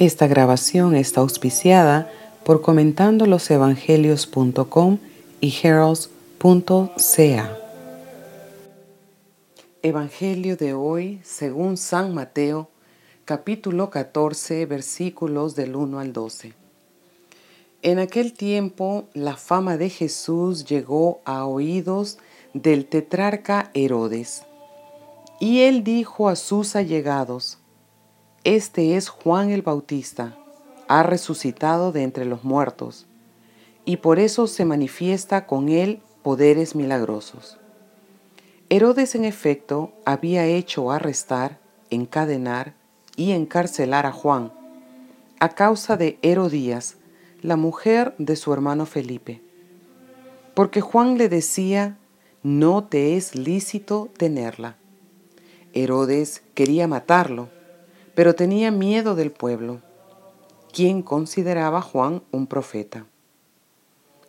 Esta grabación está auspiciada por comentandolosevangelios.com y heralds.ca. Evangelio de hoy según San Mateo, capítulo 14, versículos del 1 al 12. En aquel tiempo la fama de Jesús llegó a oídos del tetrarca Herodes, y él dijo a sus allegados, este es Juan el Bautista, ha resucitado de entre los muertos, y por eso se manifiesta con él poderes milagrosos. Herodes en efecto había hecho arrestar, encadenar y encarcelar a Juan, a causa de Herodías, la mujer de su hermano Felipe, porque Juan le decía, no te es lícito tenerla. Herodes quería matarlo, pero tenía miedo del pueblo, quien consideraba a Juan un profeta.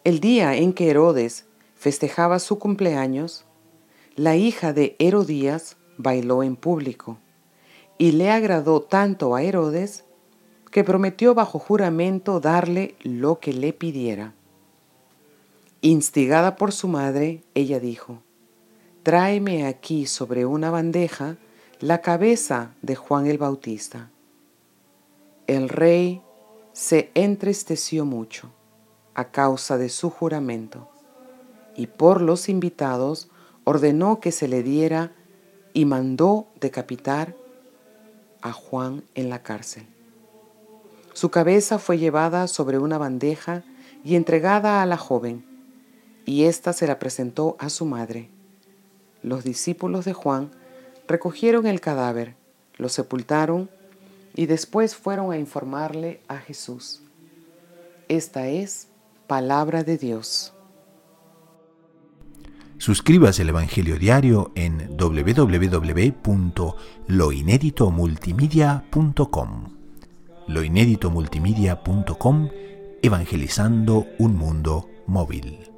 El día en que Herodes festejaba su cumpleaños, la hija de Herodías bailó en público, y le agradó tanto a Herodes que prometió bajo juramento darle lo que le pidiera. Instigada por su madre, ella dijo, Tráeme aquí sobre una bandeja la cabeza de Juan el Bautista. El rey se entristeció mucho a causa de su juramento y por los invitados ordenó que se le diera y mandó decapitar a Juan en la cárcel. Su cabeza fue llevada sobre una bandeja y entregada a la joven, y ésta se la presentó a su madre. Los discípulos de Juan recogieron el cadáver, lo sepultaron y después fueron a informarle a Jesús. Esta es palabra de Dios. Suscríbase al Evangelio Diario en www.loineditomultimedia.com. Loineditomultimedia.com Evangelizando un mundo móvil.